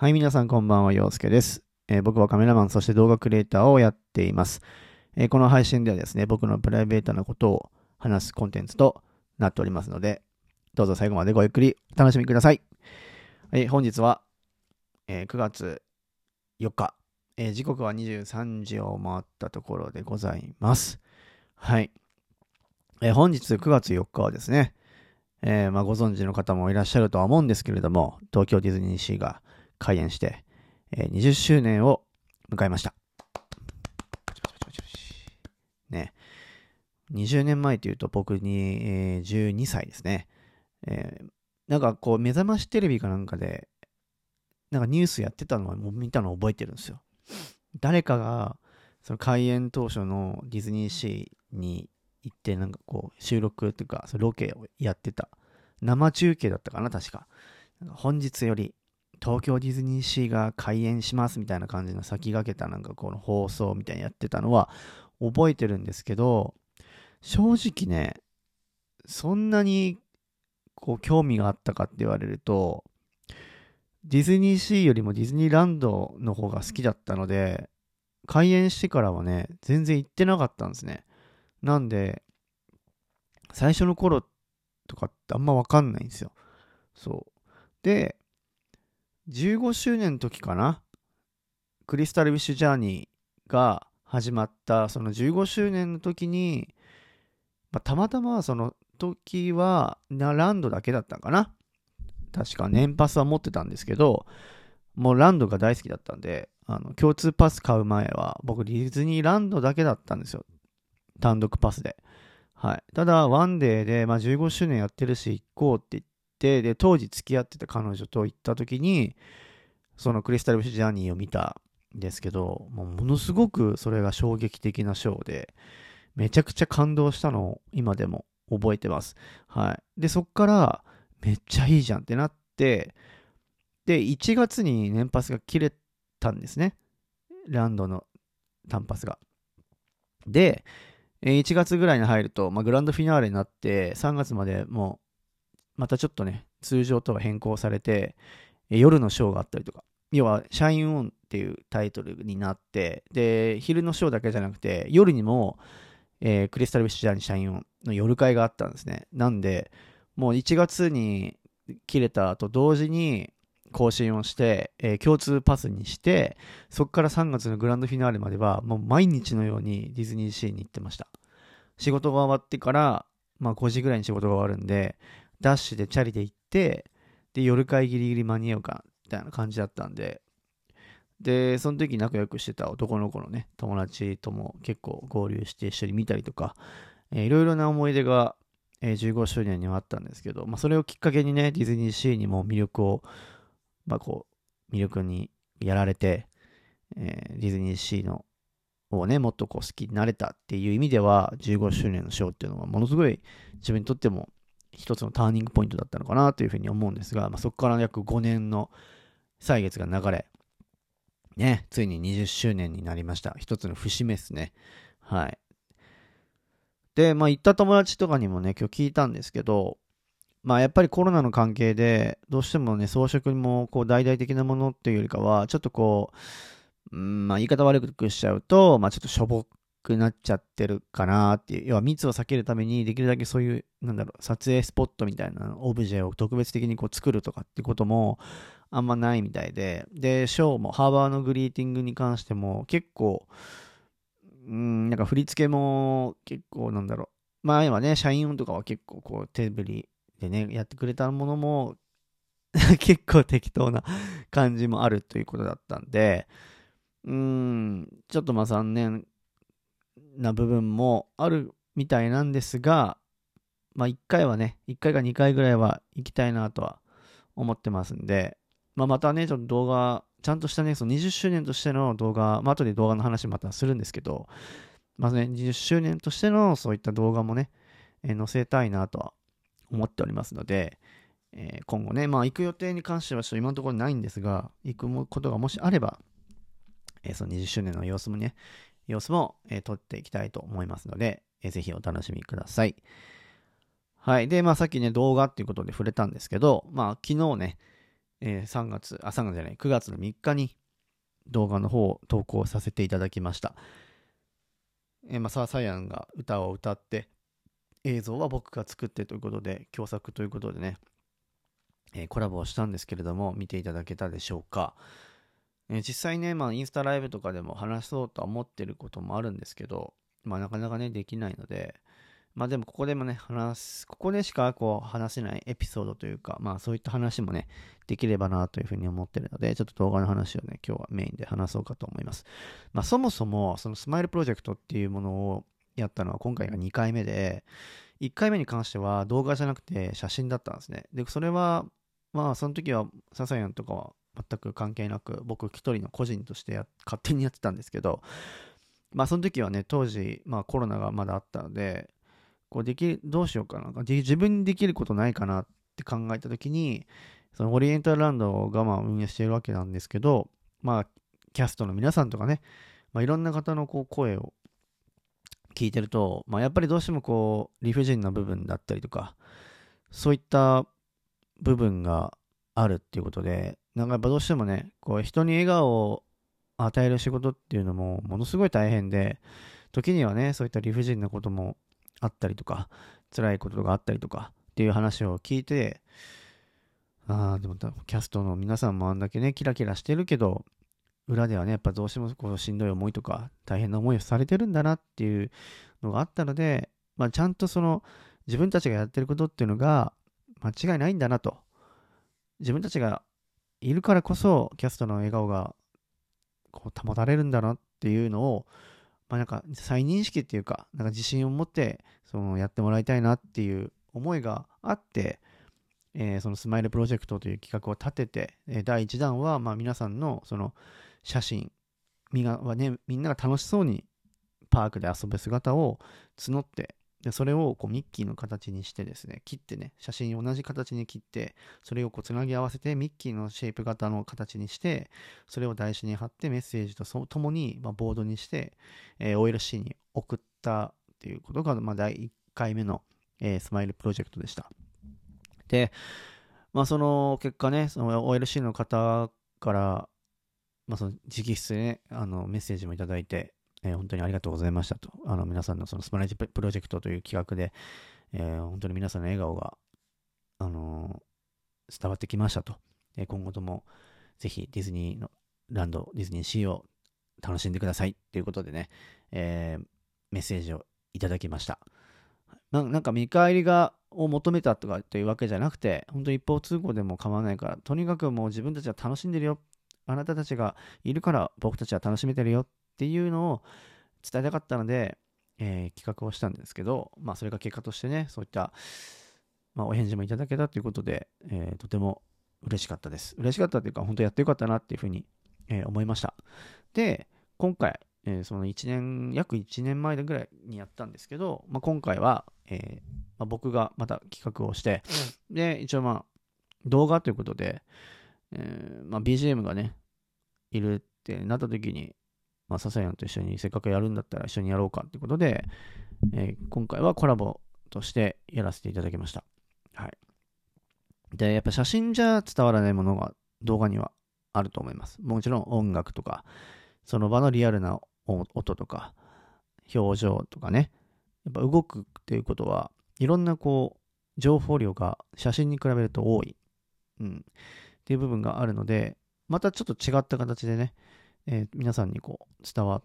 はい、皆さんこんばんは、陽介です、えー、僕はカメラマン、そして動画クリエイターをやっています、えー、この配信ではですね、僕のプライベートなことを話すコンテンツとなっておりますので、どうぞ最後までごゆっくりお楽しみください。はい、本日は、えー、9月4日、え時刻は23時を回ったところでございます。はい。え本日9月4日はですね、え、まあ、ご存知の方もいらっしゃるとは思うんですけれども、東京ディズニーシーが開園して、えー、20周年を迎えました。ね。20年前というと僕に、えー、12歳ですね。えー、なんかこう、目覚ましテレビかなんかで、なんかニュースやってたのはもう見たの覚えてるんですよ。誰かが、その開園当初のディズニーシーに行って、なんかこう、収録というか、そロケをやってた。生中継だったかな、確か。本日より東京ディズニーシーが開園しますみたいな感じの先駆けたなんかこの放送みたいにやってたのは覚えてるんですけど、正直ね、そんなにこう興味があったかって言われると、ディズニーシーよりもディズニーランドの方が好きだったので、開園してからはね、全然行ってなかったんですね。なんで、最初の頃とかってあんまわかんないんですよ。そう。で、15周年の時かな？クリスタル・ウィッシュ・ジャーニーが始まったその15周年の時に、まあ、たまたまその時はランドだけだったかな？確か年パスは持ってたんですけど、もうランドが大好きだったんで、あの共通パス買う前は僕ディズニーランドだけだったんですよ。単独パスで。はい。ただ、ワンデーで、まあ、15周年やってるし、行こうって言って、で、当時付き合ってた彼女と行った時に、そのクリスタル・ジャーニーを見たんですけど、もうものすごくそれが衝撃的なショーで、めちゃくちゃ感動したのを今でも覚えてます。はい。で、そっから、めっちゃいいじゃんってなって、で、1月に年パスが切れたんですね。ランドの単パスが。で、1月ぐらいに入ると、まあ、グランドフィナーレになって、3月までもう、またちょっとね、通常とは変更されて、夜のショーがあったりとか、要は、シャインオンっていうタイトルになって、で、昼のショーだけじゃなくて、夜にも、えー、クリスタル・ウィッシュ・ジャーニー・シャインオンの夜会があったんですね。なんで、もう1月に切れたと同時に、更新をして、えー、共通パスにして、そこから3月のグランドフィナーレまでは、もう毎日のようにディズニーシーに行ってました。仕事が終わってから、まあ5時ぐらいに仕事が終わるんで、ダッシュでチャリで行って、で、夜会ギリギリ間に合うか、みたいな感じだったんで、で、その時仲良くしてた男の子のね、友達とも結構合流して一緒に見たりとか、えー、いろいろな思い出が、えー、15周年にはあったんですけど、まあ、それをきっかけにね、ディズニーシーにも魅力をまあ、こう、魅力にやられて、えー、ディズニーシーのをね、もっとこう好きになれたっていう意味では、15周年のショーっていうのは、ものすごい自分にとっても一つのターニングポイントだったのかなというふうに思うんですが、まあ、そこから約5年の歳月が流れ、ね、ついに20周年になりました。一つの節目ですね。はい。で、まあ、行った友達とかにもね、今日聞いたんですけど、まあやっぱりコロナの関係で、どうしてもね、装飾もこう大々的なものっていうよりかは、ちょっとこう、うん、まあ言い方悪くしちゃうと、まあちょっとしょぼくなっちゃってるかなっていう、要は密を避けるために、できるだけそういう、なんだろう、撮影スポットみたいなオブジェを特別的にこう作るとかってことも、あんまないみたいで、で、ショーも、ハーバーのグリーティングに関しても、結構、うん、なんか振り付けも結構なんだろう。前はね、社員音とかは結構こう手振りでね、やってくれたものも 結構適当な感じもあるということだったんで、うん、ちょっとまあ残念な部分もあるみたいなんですが、まあ1回はね、1回か2回ぐらいは行きたいなとは思ってますんで、まあまたね、ちょっと動画、ちゃんとしたね、その20周年としての動画、まあ後で動画の話またするんですけど、まあね、20周年としてのそういった動画もね、えー、載せたいなとは思っておりますので、えー、今後ね、まあ行く予定に関してはちょっと今のところないんですが、行くことがもしあれば、えー、その20周年の様子もね、様子も、えー、撮っていきたいと思いますので、えー、ぜひお楽しみください。はい。で、まあさっきね、動画っていうことで触れたんですけど、まあ昨日ね、えー、3月、あ、3月じゃない、9月の3日に動画の方を投稿させていただきました。えー、まあ、サーサイアンが歌を歌って、映像は僕が作ってということで、共作ということでね、えー、コラボをしたんですけれども、見ていただけたでしょうか。え、実際ね、まあ、インスタライブとかでも話そうとは思ってることもあるんですけど、まあ、なかなかね、できないので、まあでもここでもね、話す、ここでしかこう話せないエピソードというか、まあそういった話もね、できればなというふうに思ってるので、ちょっと動画の話をね、今日はメインで話そうかと思います。まあそもそも、そのスマイルプロジェクトっていうものをやったのは今回が2回目で、1回目に関しては動画じゃなくて写真だったんですね。で、それは、まあその時はササヤンとかは全く関係なく、僕一人の個人として勝手にやってたんですけど、まあその時はね、当時、まあコロナがまだあったので、こうできどうしようかな。自分にできることないかなって考えたときに、そのオリエンタルランドがまあ運営しているわけなんですけど、まあ、キャストの皆さんとかね、まあ、いろんな方のこう声を聞いてると、まあ、やっぱりどうしてもこう理不尽な部分だったりとか、そういった部分があるっていうことで、なんかやっぱどうしてもね、こう人に笑顔を与える仕事っていうのもものすごい大変で、時にはね、そういった理不尽なこともあったりとか、辛いことがあったりとかっていう話を聞いて、ああ、でもキャストの皆さんもあんだけね、キラキラしてるけど、裏ではね、やっぱどうしてもこのしんどい思いとか、大変な思いをされてるんだなっていうのがあったので、まあ、ちゃんとその自分たちがやってることっていうのが間違いないんだなと。自分たちがいるからこそ、キャストの笑顔がこう保たれるんだなっていうのを、まあ、なんか再認識っていうか、なんか自信を持ってそのやってもらいたいなっていう思いがあって、えー、そのスマイルプロジェクトという企画を立てて、え、第1弾はまあ皆さんのその写真みんなは、ね、みんなが楽しそうにパークで遊ぶ姿を募ってでそれをこうミッキーの形にしてですね切ってね写真同じ形に切ってそれをこうつなぎ合わせてミッキーのシェイプ型の形にしてそれを台紙に貼ってメッセージとともに、まあ、ボードにして、えー、OLC に送ったっていうことが、まあ、第1回目の、えー、スマイルプロジェクトでした。でまあその結果ねその OLC の方からまあ、その直筆でね、あのメッセージもいただいて、えー、本当にありがとうございましたと。あの皆さんのそのスマライジプロジェクトという企画で、えー、本当に皆さんの笑顔が、あのー、伝わってきましたと。え今後ともぜひディズニーのランド、ディズニーシーを楽しんでくださいということでね、えメッセージをいただきました。ななんか見返りがを求めたとかというわけじゃなくて、本当一方通行でも構わないから、とにかくもう自分たちは楽しんでるよ。あなたたちがいるから僕たちは楽しめてるよっていうのを伝えたかったので、えー、企画をしたんですけど、まあ、それが結果としてね、そういった、まあ、お返事もいただけたということで、えー、とても嬉しかったです。嬉しかったというか、本当やってよかったなっていうふうに、えー、思いました。で、今回、えー、その1年、約1年前ぐらいにやったんですけど、まあ、今回は、えまあ、僕がまた企画をして、で、一応まあ、動画ということで、えまあ、BGM がね、いるってなった時に、まあ、ササヤンと一緒にせっかくやるんだったら一緒にやろうかってことで、えー、今回はコラボとしてやらせていただきました。はい。で、やっぱ写真じゃ伝わらないものが動画にはあると思います。もちろん音楽とか、その場のリアルな音とか、表情とかね。やっぱ動くっていうことは、いろんなこう、情報量が写真に比べると多い。うん。っていう部分があるので、またちょっと違った形でね、えー、皆さんにこう伝わ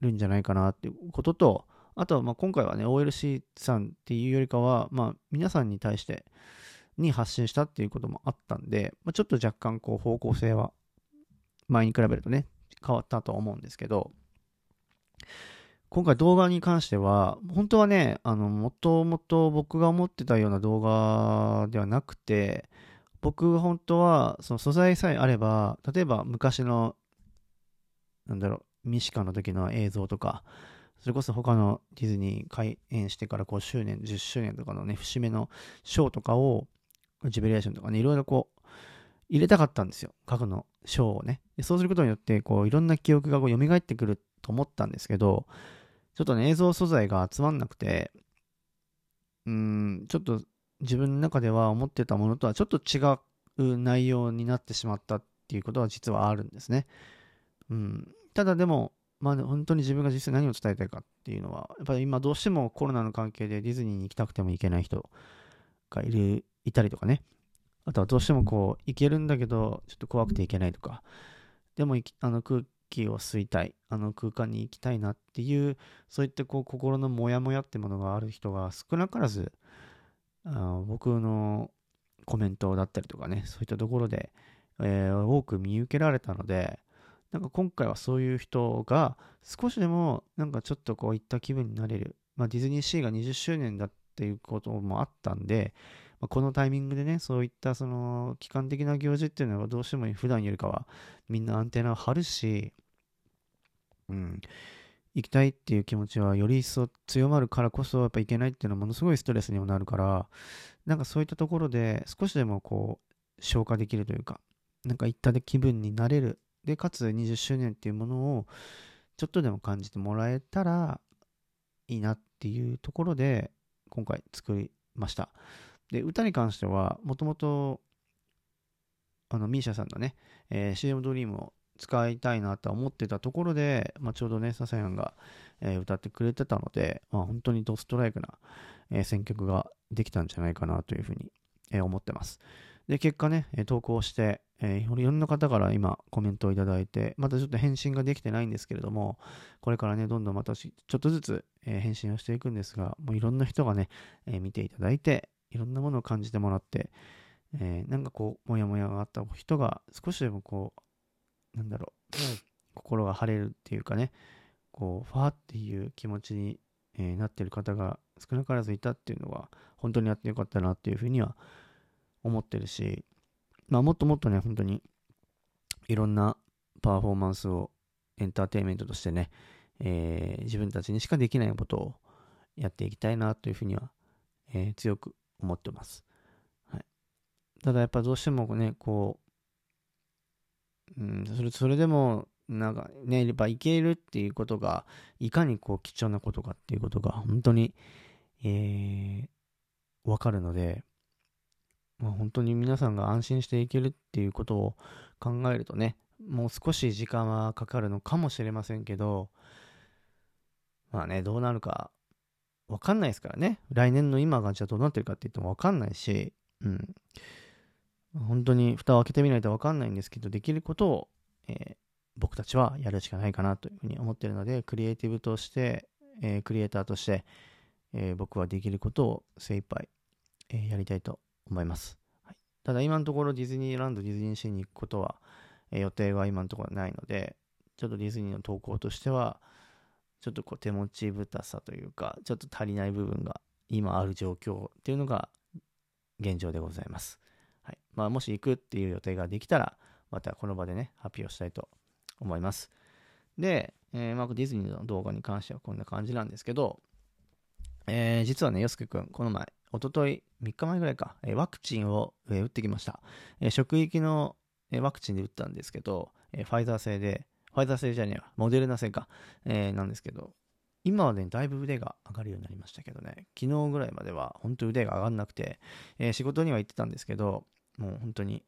るんじゃないかなっていうことと、あとはまあ今回はね、OLC さんっていうよりかは、まあ皆さんに対してに発信したっていうこともあったんで、まあ、ちょっと若干こう方向性は前に比べるとね、変わったとは思うんですけど、今回動画に関しては、本当はね、あの、もともと僕が思ってたような動画ではなくて、僕が本当はその素材さえあれば、例えば昔のなんだろう、ミシカの時の映像とか、それこそ他のディズニー開園してから5周年、10周年とかのね、節目のショーとかを、ジュベリエーションとかね、いろいろこう、入れたかったんですよ。過去のショーをね。そうすることによって、こう、いろんな記憶がこう蘇ってくると思ったんですけど、ちょっとね、映像素材が集まんなくて、うん、ちょっと自分の中では思ってたものとはちょっと違か内容になってしまったっていうことは実はあるんですね。うん、ただでも、まあ、本当に自分が実際何を伝えたいかっていうのは、やっぱり今どうしてもコロナの関係でディズニーに行きたくても行けない人がいる、いたりとかね。あとはどうしてもこう、行けるんだけど、ちょっと怖くて行けないとか。でも、あの空気を吸いたい、あの空間に行きたいなっていう、そういったこう心のモヤモヤってものがある人が少なからず、あ僕のコメントだったりとかね、そういったところで、えー、多く見受けられたので、なんか今回はそういう人が少しでもなんかちょっとこういった気分になれる。まあ、ディズニーシーが20周年だっていうこともあったんで、まあ、このタイミングでね、そういったその期間的な行事っていうのはどうしても普段よりかはみんなアンテナを張るし、うん、行きたいっていう気持ちはより一層強まるからこそやっぱ行けないっていうのはものすごいストレスにもなるからなんかそういったところで少しでもこう消化できるというかなんか行った気分になれるでかつ20周年っていうものをちょっとでも感じてもらえたらいいなっていうところで今回作りましたで歌に関してはもともとあのミーシャさんのね、えー、CM ドリームを使いたいなと思ってたところで、まあ、ちょうどね、ササヤンが、えー、歌ってくれてたので、まあ、本当にドストライクな、えー、選曲ができたんじゃないかなというふうに、えー、思ってます。で、結果ね、投稿して、えー、いろんな方から今コメントをいただいて、またちょっと返信ができてないんですけれども、これからね、どんどんまたちょっとずつ、えー、返信をしていくんですが、もういろんな人がね、えー、見ていただいて、いろんなものを感じてもらって、えー、なんかこう、もやもやがあった人が少しでもこう、なんだろう、心が晴れるっていうかね、こう、ファーっていう気持ちに、えー、なってる方が少なからずいたっていうのは、本当にやってよかったなっていうふうには思ってるし、まあもっともっとね、本当にいろんなパフォーマンスをエンターテインメントとしてね、えー、自分たちにしかできないことをやっていきたいなというふうには、えー、強く思ってます。はい。ただやっぱどうしてもね、こう、うん、それそれでも、なんかね、やっぱいけるっていうことが、いかにこう貴重なことかっていうことが、本当に、えー、わかるので、まあ、本当に皆さんが安心していけるっていうことを考えるとね、もう少し時間はかかるのかもしれませんけど、まあね、どうなるかわかんないですからね。来年の今がじゃあどうなってるかって言ってもわかんないし、うん。本当に蓋を開けてみないと分かんないんですけど、できることを、えー、僕たちはやるしかないかなというふうに思ってるので、クリエイティブとして、えー、クリエイターとして、えー、僕はできることを精一杯、え、やりたいと思います。はい、ただ今のところディズニーランド、ディズニーシーに行くことは、え予定は今のところないので、ちょっとディズニーの投稿としては、ちょっとこう手持ちぶたさというか、ちょっと足りない部分が今ある状況っていうのが現状でございます。はいまあ、もし行くっていう予定ができたら、またこの場でね、発表したいと思います。で、えー、まあ、ディズニーの動画に関してはこんな感じなんですけど、えー、実はね、よすけくん、この前、おととい、3日前ぐらいか、え、ワクチンを、え、打ってきました。え、職域の、えワクチンで打ったんですけど、えファイザー製で、ファイザー製じゃねえわ、モデルナ製か、えなんですけど、今はね、だいぶ腕が上がるようになりましたけどね、昨日ぐらいまでは本当腕が上がんなくて、え、仕事には行ってたんですけど、もう本当に、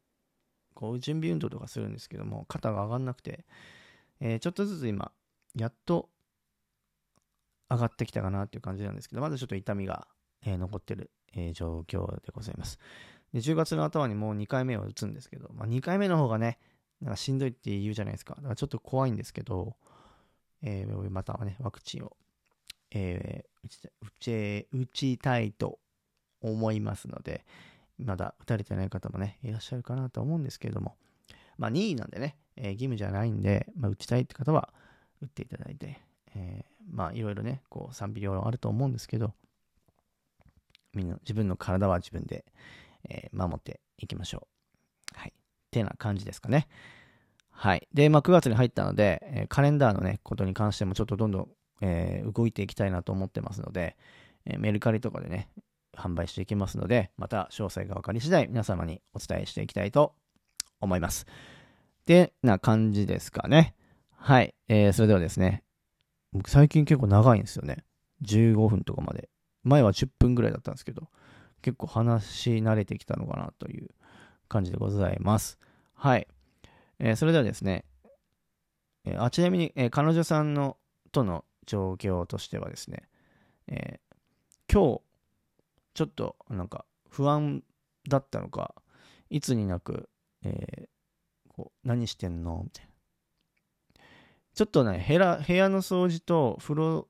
こう準備運動とかするんですけども、肩が上がんなくて、え、ちょっとずつ今、やっと上がってきたかなっていう感じなんですけど、まだちょっと痛みが、え、残ってる、えー、状況でございます。で、10月の頭にもう2回目を打つんですけど、まあ、2回目の方がね、なんかしんどいって言うじゃないですか。だからちょっと怖いんですけど、えー、またはね、ワクチンをえー、打ち打ち打ちたいと思いますので、まだ打たれてない方もね、いらっしゃるかなと思うんですけれども、まあ、任意なんでね、えー、義務じゃないんで、まあ、打ちたいって方は打っていただいて、えー、まあ、いろいろね、こう、賛否両論あると思うんですけど、みんな、自分の体は自分で、えー、守っていきましょう。はい。ってな感じですかね。はい。で、まあ、9月に入ったので、えー、カレンダーのね、ことに関してもちょっとどんどんえー、動いていきたいなと思ってますので、え、メルカリとかでね、販売していきますので、また詳細が分かり次第皆様にお伝えしていきたいと思います。で、な感じですかね。はい。えー、それではですね、僕最近結構長いんですよね。15分とかまで。前は10分ぐらいだったんですけど、結構話し慣れてきたのかなという感じでございます。はい。えー、それではですね、えー、あちなみに、えー、彼女さんのとの状況としてはですね、え今日、ちょっとなんか不安だったのか、いつになく、えこう何してんの？みたいな。ちょっとね部屋、部屋の掃除と風呂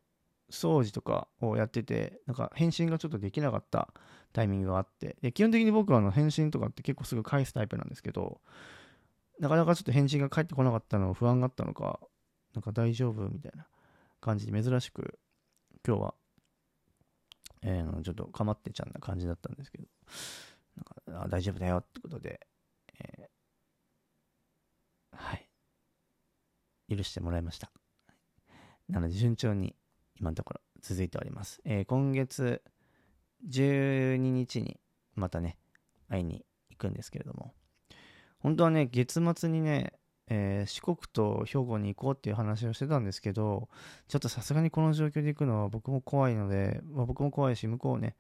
掃除とかをやってて、なんか返信がちょっとできなかったタイミングがあって、で基本的に僕はあの返信とかって結構すぐ返すタイプなんですけど、なかなかちょっと返信が返ってこなかったのを不安があったのか、なんか大丈夫みたいな感じで珍しく今日は、えー、ちょっとかまってちゃんな感じだったんですけど、なんかあ大丈夫だよってことで、えー、はい。許してもらいました。なので順調に今のところ続いております。えー、今月12日にまたね、会いに行くんですけれども、本当はね、月末にね、えー、四国と兵庫に行こうっていう話をしてたんですけど、ちょっとさすがにこの状況で行くのは僕も怖いので、まあ、僕も怖いし、向こうね、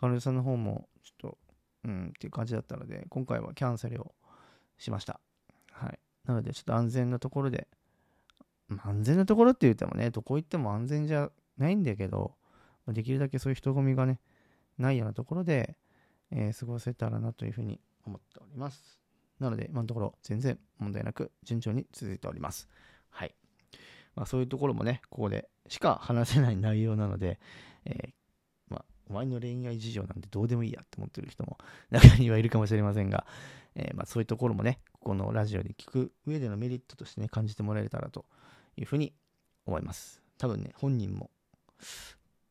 彼女さんの方もちょっと、うんっていう感じだったので、今回はキャンセルをしました。はい。なので、ちょっと安全なところで、安全なところって言ってもね、どこ行っても安全じゃないんだけど、できるだけそういう人混みがね、ないようなところで、えー、過ごせたらなというふうに思っております。なので、今のところ全然問題なく順調に続いております。はい。まあ、そういうところもね、ここでしか話せない内容なので、えー、まあ、お前の恋愛事情なんてどうでもいいやって思ってる人も中にはいるかもしれませんが、えー、まあ、そういうところもね、ここのラジオで聞く上でのメリットとしてね、感じてもらえたらというふうに思います。多分ね、本人も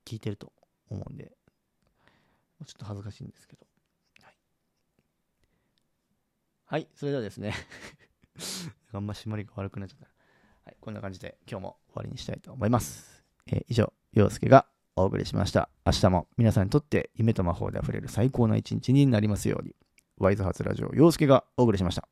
聞いてると思うんで、ちょっと恥ずかしいんですけど。はい。はい、それではですね あんま締まりが悪くなっちゃった。はい、こんな感じで今日も終わりにしたいと思います。えー、以上、陽介がお送りしました。明日も皆さんにとって夢と魔法で溢れる最高な一日になりますように。ワイズハーツラジオ、陽介がお送りしました。